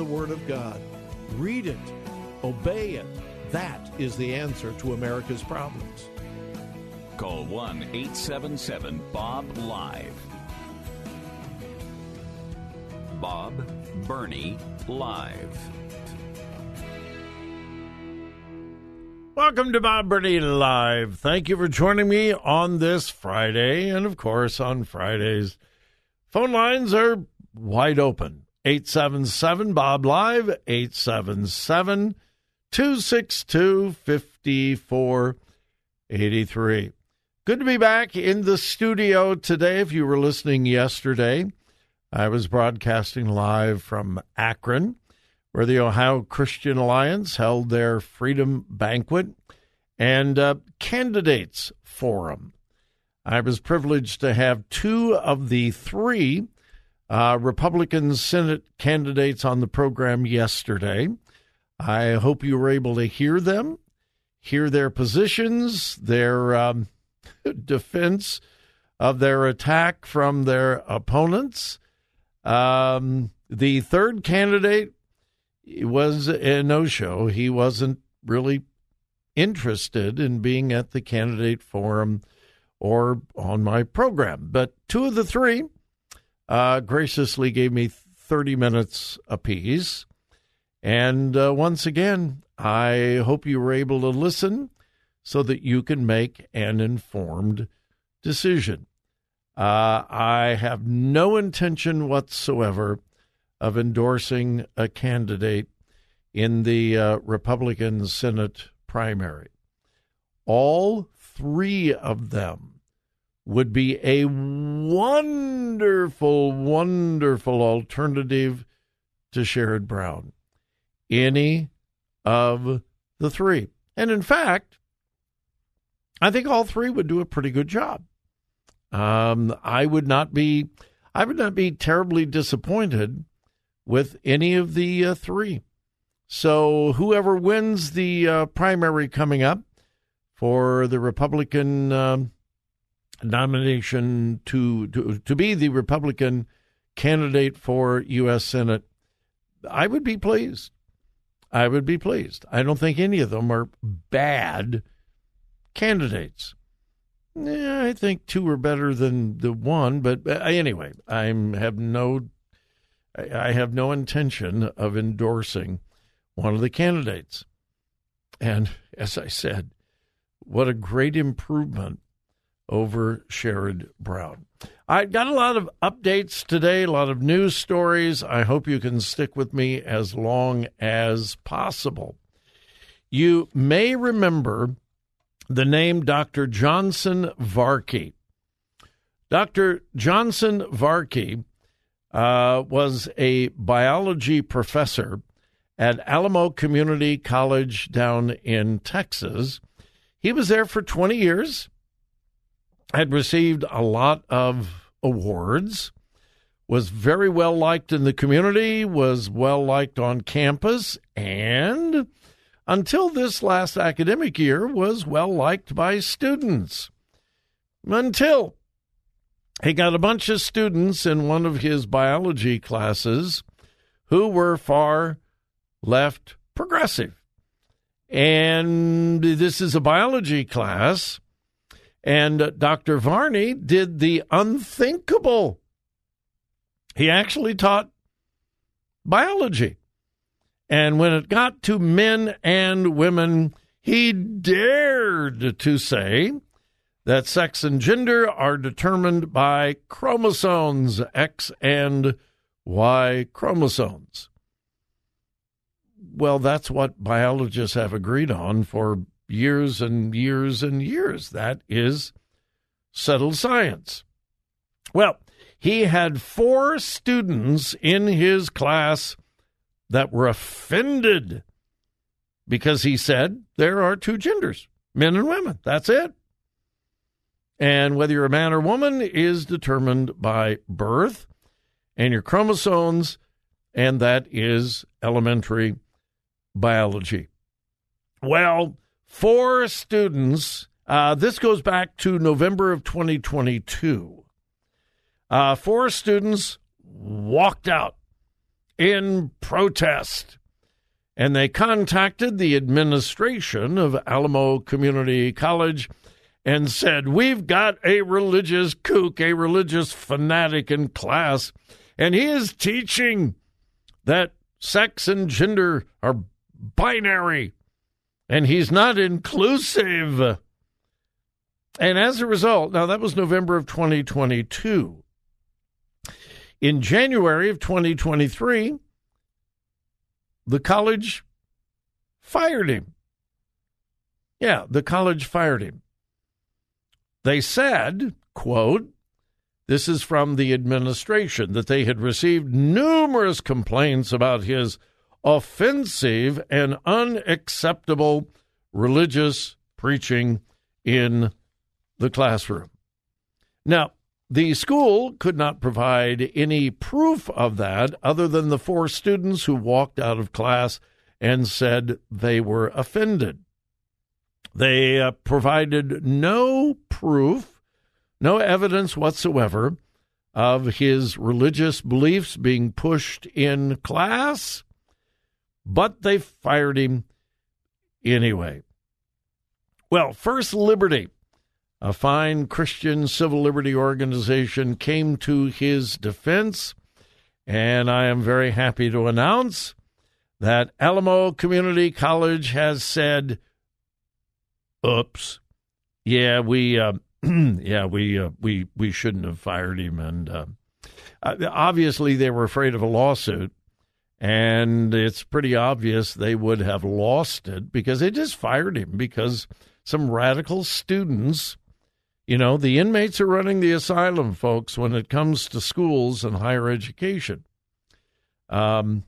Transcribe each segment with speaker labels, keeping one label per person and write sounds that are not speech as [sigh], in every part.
Speaker 1: the Word of God. Read it, obey it. That is the answer to America's problems.
Speaker 2: Call 1 877 Bob Live. Bob Burney Live.
Speaker 1: Welcome to Bob Burney Live. Thank you for joining me on this Friday. And of course, on Fridays, phone lines are wide open. 877 Bob Live, 877 262 5483. Good to be back in the studio today. If you were listening yesterday, I was broadcasting live from Akron, where the Ohio Christian Alliance held their Freedom Banquet and uh, Candidates Forum. I was privileged to have two of the three uh, Republican Senate candidates on the program yesterday. I hope you were able to hear them, hear their positions, their um, [laughs] defense of their attack from their opponents. Um, the third candidate was a no show. He wasn't really interested in being at the candidate forum or on my program. But two of the three uh, graciously gave me 30 minutes apiece. And uh, once again, I hope you were able to listen so that you can make an informed decision. Uh, I have no intention whatsoever of endorsing a candidate in the uh, Republican Senate primary. All three of them would be a wonderful, wonderful alternative to Sherrod Brown. Any of the three. And in fact, I think all three would do a pretty good job. Um, I would not be, I would not be terribly disappointed with any of the uh, three. So whoever wins the uh, primary coming up for the Republican um, nomination to, to to be the Republican candidate for U.S. Senate, I would be pleased. I would be pleased. I don't think any of them are bad candidates. Yeah, I think two are better than the one, but uh, anyway, I have no, I have no intention of endorsing one of the candidates. And as I said, what a great improvement over Sherrod Brown. I got a lot of updates today, a lot of news stories. I hope you can stick with me as long as possible. You may remember the name Dr. Johnson Varkey. Dr. Johnson Varkey uh, was a biology professor at Alamo Community College down in Texas. He was there for 20 years had received a lot of awards, was very well liked in the community, was well liked on campus, and until this last academic year was well liked by students. Until he got a bunch of students in one of his biology classes who were far left progressive. And this is a biology class. And Dr. Varney did the unthinkable he actually taught biology. And when it got to men and women, he dared to say that sex and gender are determined by chromosomes, X and Y chromosomes. Well, that's what biologists have agreed on for years and years and years. That is settled science. Well, he had four students in his class that were offended because he said there are two genders, men and women. That's it. And whether you're a man or woman is determined by birth and your chromosomes, and that is elementary biology. Well, four students, uh, this goes back to November of 2022. Uh, four students walked out in protest and they contacted the administration of Alamo Community College and said, We've got a religious kook, a religious fanatic in class, and he is teaching that sex and gender are binary and he's not inclusive. And as a result, now that was November of 2022. In January of 2023, the college fired him. Yeah, the college fired him. They said, quote, this is from the administration, that they had received numerous complaints about his offensive and unacceptable religious preaching in the classroom. Now, the school could not provide any proof of that other than the four students who walked out of class and said they were offended. They uh, provided no proof, no evidence whatsoever of his religious beliefs being pushed in class, but they fired him anyway. Well, First Liberty a fine Christian civil liberty organization came to his defense, and I am very happy to announce that Alamo Community College has said, "Oops, yeah, we, uh, [clears throat] yeah, we, uh, we, we shouldn't have fired him." And uh, obviously, they were afraid of a lawsuit, and it's pretty obvious they would have lost it because they just fired him because some radical students you know, the inmates are running the asylum, folks, when it comes to schools and higher education. Um,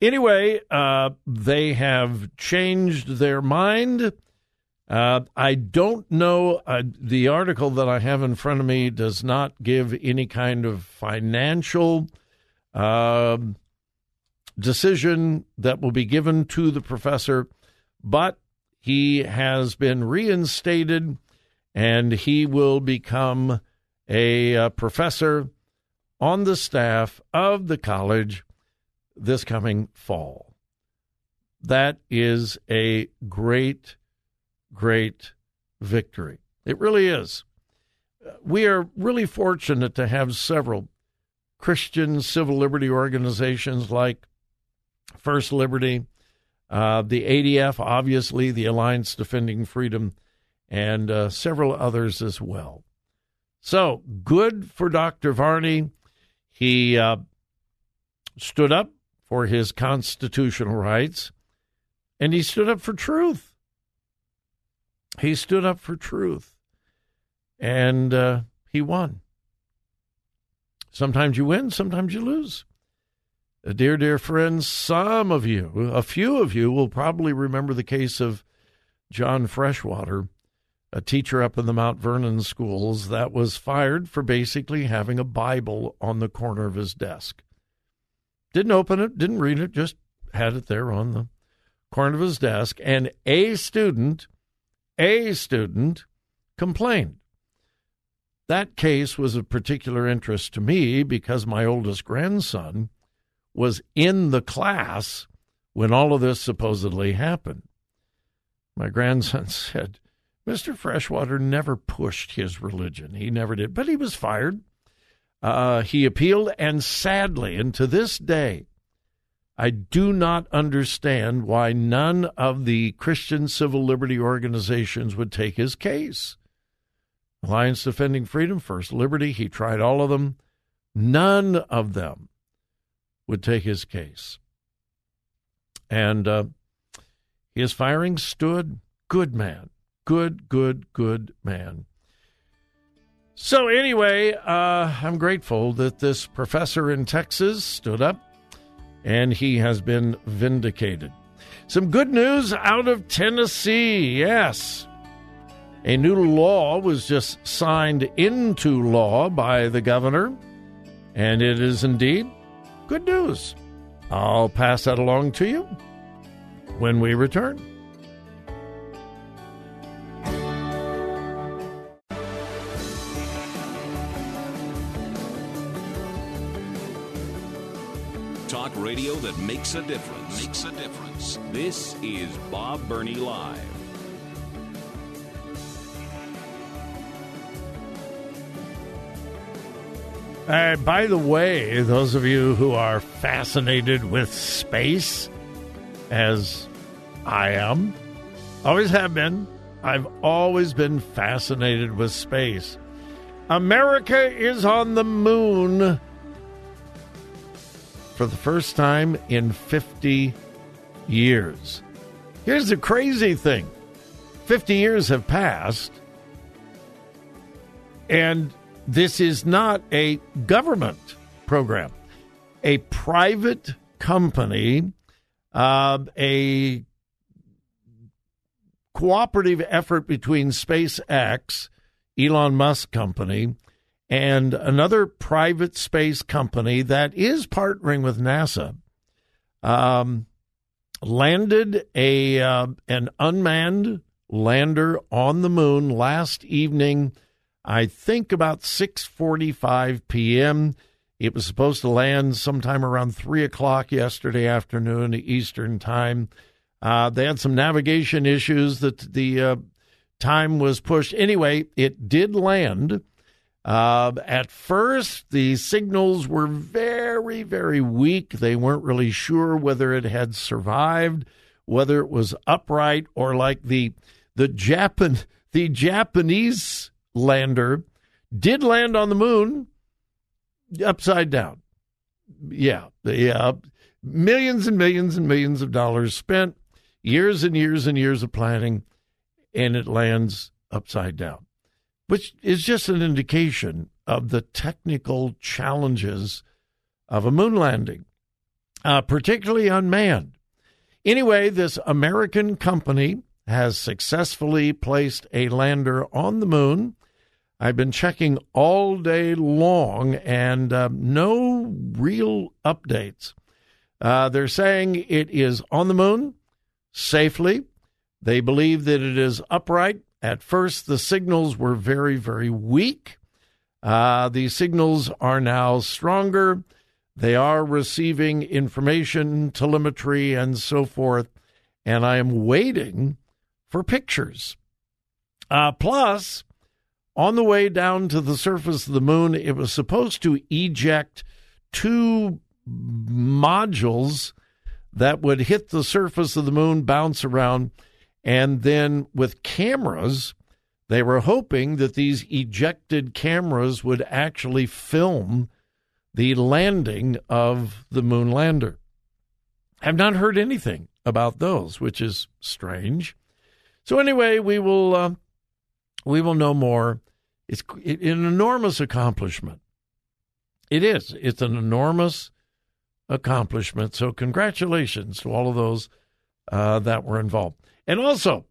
Speaker 1: anyway, uh, they have changed their mind. Uh, I don't know. Uh, the article that I have in front of me does not give any kind of financial uh, decision that will be given to the professor, but he has been reinstated and he will become a, a uh, professor on the staff of the college this coming fall. That is a great, great victory. It really is. We are really fortunate to have several Christian civil liberty organizations like First Liberty, uh, the ADF, obviously, the Alliance Defending Freedom and uh, several others as well. So good for Dr. Varney. He uh, stood up for his constitutional rights and he stood up for truth. He stood up for truth and uh, he won. Sometimes you win, sometimes you lose. Dear, dear friends, some of you, a few of you, will probably remember the case of John Freshwater a teacher up in the Mount Vernon schools that was fired for basically having a Bible on the corner of his desk. Didn't open it, didn't read it, just had it there on the corner of his desk. And a student, a student complained. That case was of particular interest to me because my oldest grandson was in the class when all of this supposedly happened. My grandson [laughs] said, Mr. Freshwater never pushed his religion. He never did, but he was fired. Uh, he appealed, and sadly, and to this day, I do not understand why none of the Christian civil liberty organizations would take his case. Alliance Defending Freedom, First Liberty, he tried all of them. None of them would take his case. And uh, his firing stood. Good man. Good, good, good man. So, anyway, uh, I'm grateful that this professor in Texas stood up and he has been vindicated. Some good news out of Tennessee. Yes. A new law was just signed into law by the governor, and it is indeed good news. I'll pass that along to you when we return.
Speaker 2: Talk radio that makes a difference. Makes a difference. This is Bob Burney Live.
Speaker 1: Uh, by the way, those of you who are fascinated with space, as I am, always have been, I've always been fascinated with space. America is on the moon for the first time in 50 years. Here's the crazy thing 50 years have passed, and this is not a government program. A private company, uh, a cooperative effort between SpaceX, Elon Musk company, and another private space company that is partnering with NASA, um, landed a uh, an unmanned lander on the moon last evening I think about 6:45 p.m. It was supposed to land sometime around three o'clock yesterday afternoon Eastern time. Uh, they had some navigation issues that the uh, time was pushed. Anyway, it did land. Uh, at first, the signals were very, very weak. They weren't really sure whether it had survived, whether it was upright, or like the the Japan the Japanese lander did land on the moon upside down. Yeah, yeah. Millions and millions and millions of dollars spent, years and years and years of planning, and it lands upside down, which is just an indication of the technical challenges of a moon landing, uh, particularly unmanned. Anyway, this American company has successfully placed a lander on the moon I've been checking all day long and uh, no real updates. Uh, they're saying it is on the moon safely. They believe that it is upright. At first, the signals were very, very weak. Uh, the signals are now stronger. They are receiving information, telemetry, and so forth. And I am waiting for pictures. Uh, plus, on the way down to the surface of the moon, it was supposed to eject two modules that would hit the surface of the moon, bounce around, and then with cameras, they were hoping that these ejected cameras would actually film the landing of the moon lander. Have not heard anything about those, which is strange. So anyway, we will uh, we will know more it's an enormous accomplishment. It is. It's an enormous accomplishment. So, congratulations to all of those uh, that were involved. And also,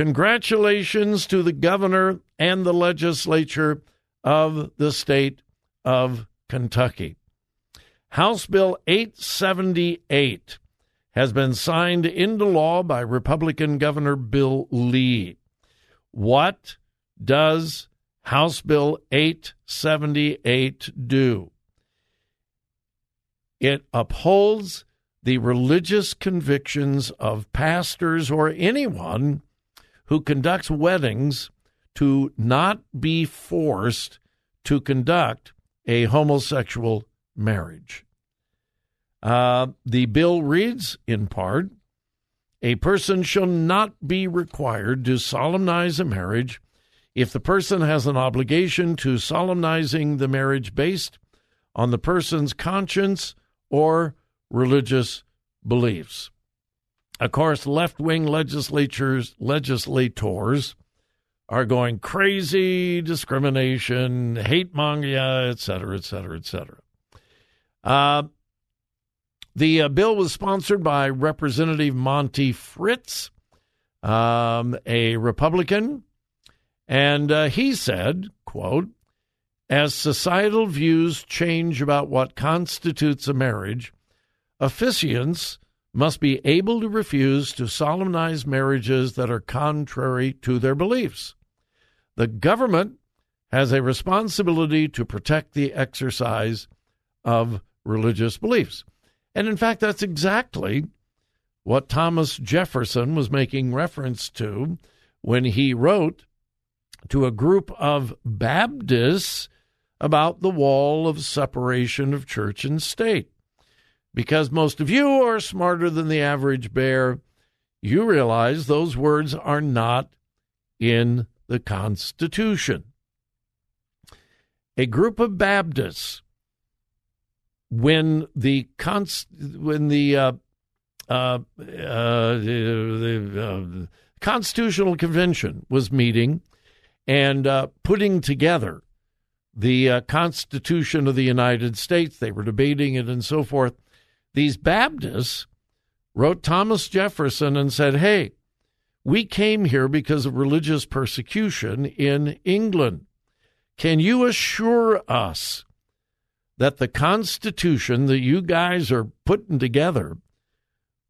Speaker 1: Congratulations to the governor and the legislature of the state of Kentucky. House Bill 878 has been signed into law by Republican Governor Bill Lee. What does House Bill 878 do? It upholds the religious convictions of pastors or anyone who conducts weddings to not be forced to conduct a homosexual marriage. Uh, the bill reads, in part, a person shall not be required to solemnize a marriage if the person has an obligation to solemnizing the marriage based on the person's conscience or religious beliefs. Of course, left wing legislatures legislators are going crazy, discrimination, hate mongering, et cetera, et cetera, et cetera. Uh, the uh, bill was sponsored by Representative Monty Fritts, um, a Republican, and uh, he said, quote, as societal views change about what constitutes a marriage, officiants must be able to refuse to solemnize marriages that are contrary to their beliefs. The government has a responsibility to protect the exercise of religious beliefs. And in fact, that's exactly what Thomas Jefferson was making reference to when he wrote to a group of Baptists about the wall of separation of church and state. Because most of you are smarter than the average bear, you realize those words are not in the Constitution. A group of Baptists when the const, when the uh, uh, uh, the, uh, Constitutional Convention was meeting and uh, putting together the uh, Constitution of the United States, they were debating it and so forth. These Baptists wrote Thomas Jefferson and said, "Hey, we came here because of religious persecution in England. Can you assure us?" that the Constitution that you guys are putting together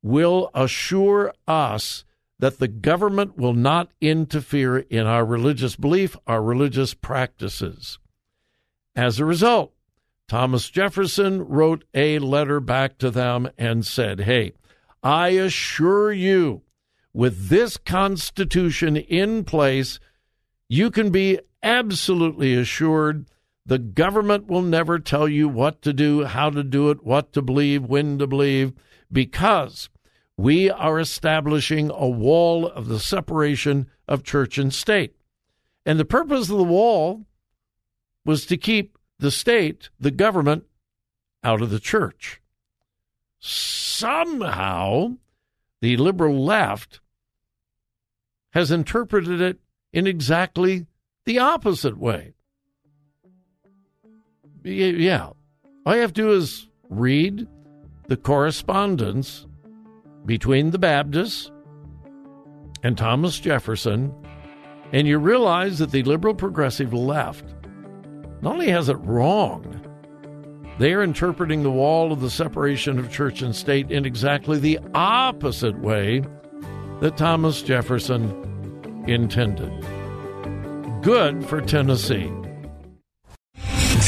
Speaker 1: will assure us that the government will not interfere in our religious belief, our religious practices. As a result, Thomas Jefferson wrote a letter back to them and said, Hey, I assure you, with this Constitution in place, you can be absolutely assured the government will never tell you what to do, how to do it, what to believe, when to believe, because we are establishing a wall of the separation of church and state. And the purpose of the wall was to keep the state, the government, out of the church. Somehow, the liberal left has interpreted it in exactly the opposite way yeah, all you have to do is read the correspondence between the Baptists and Thomas Jefferson, and you realize that the liberal progressive left not only has it wrong, they are interpreting the wall of the separation of church and state in exactly the opposite way that Thomas Jefferson intended. Good for Tennessee.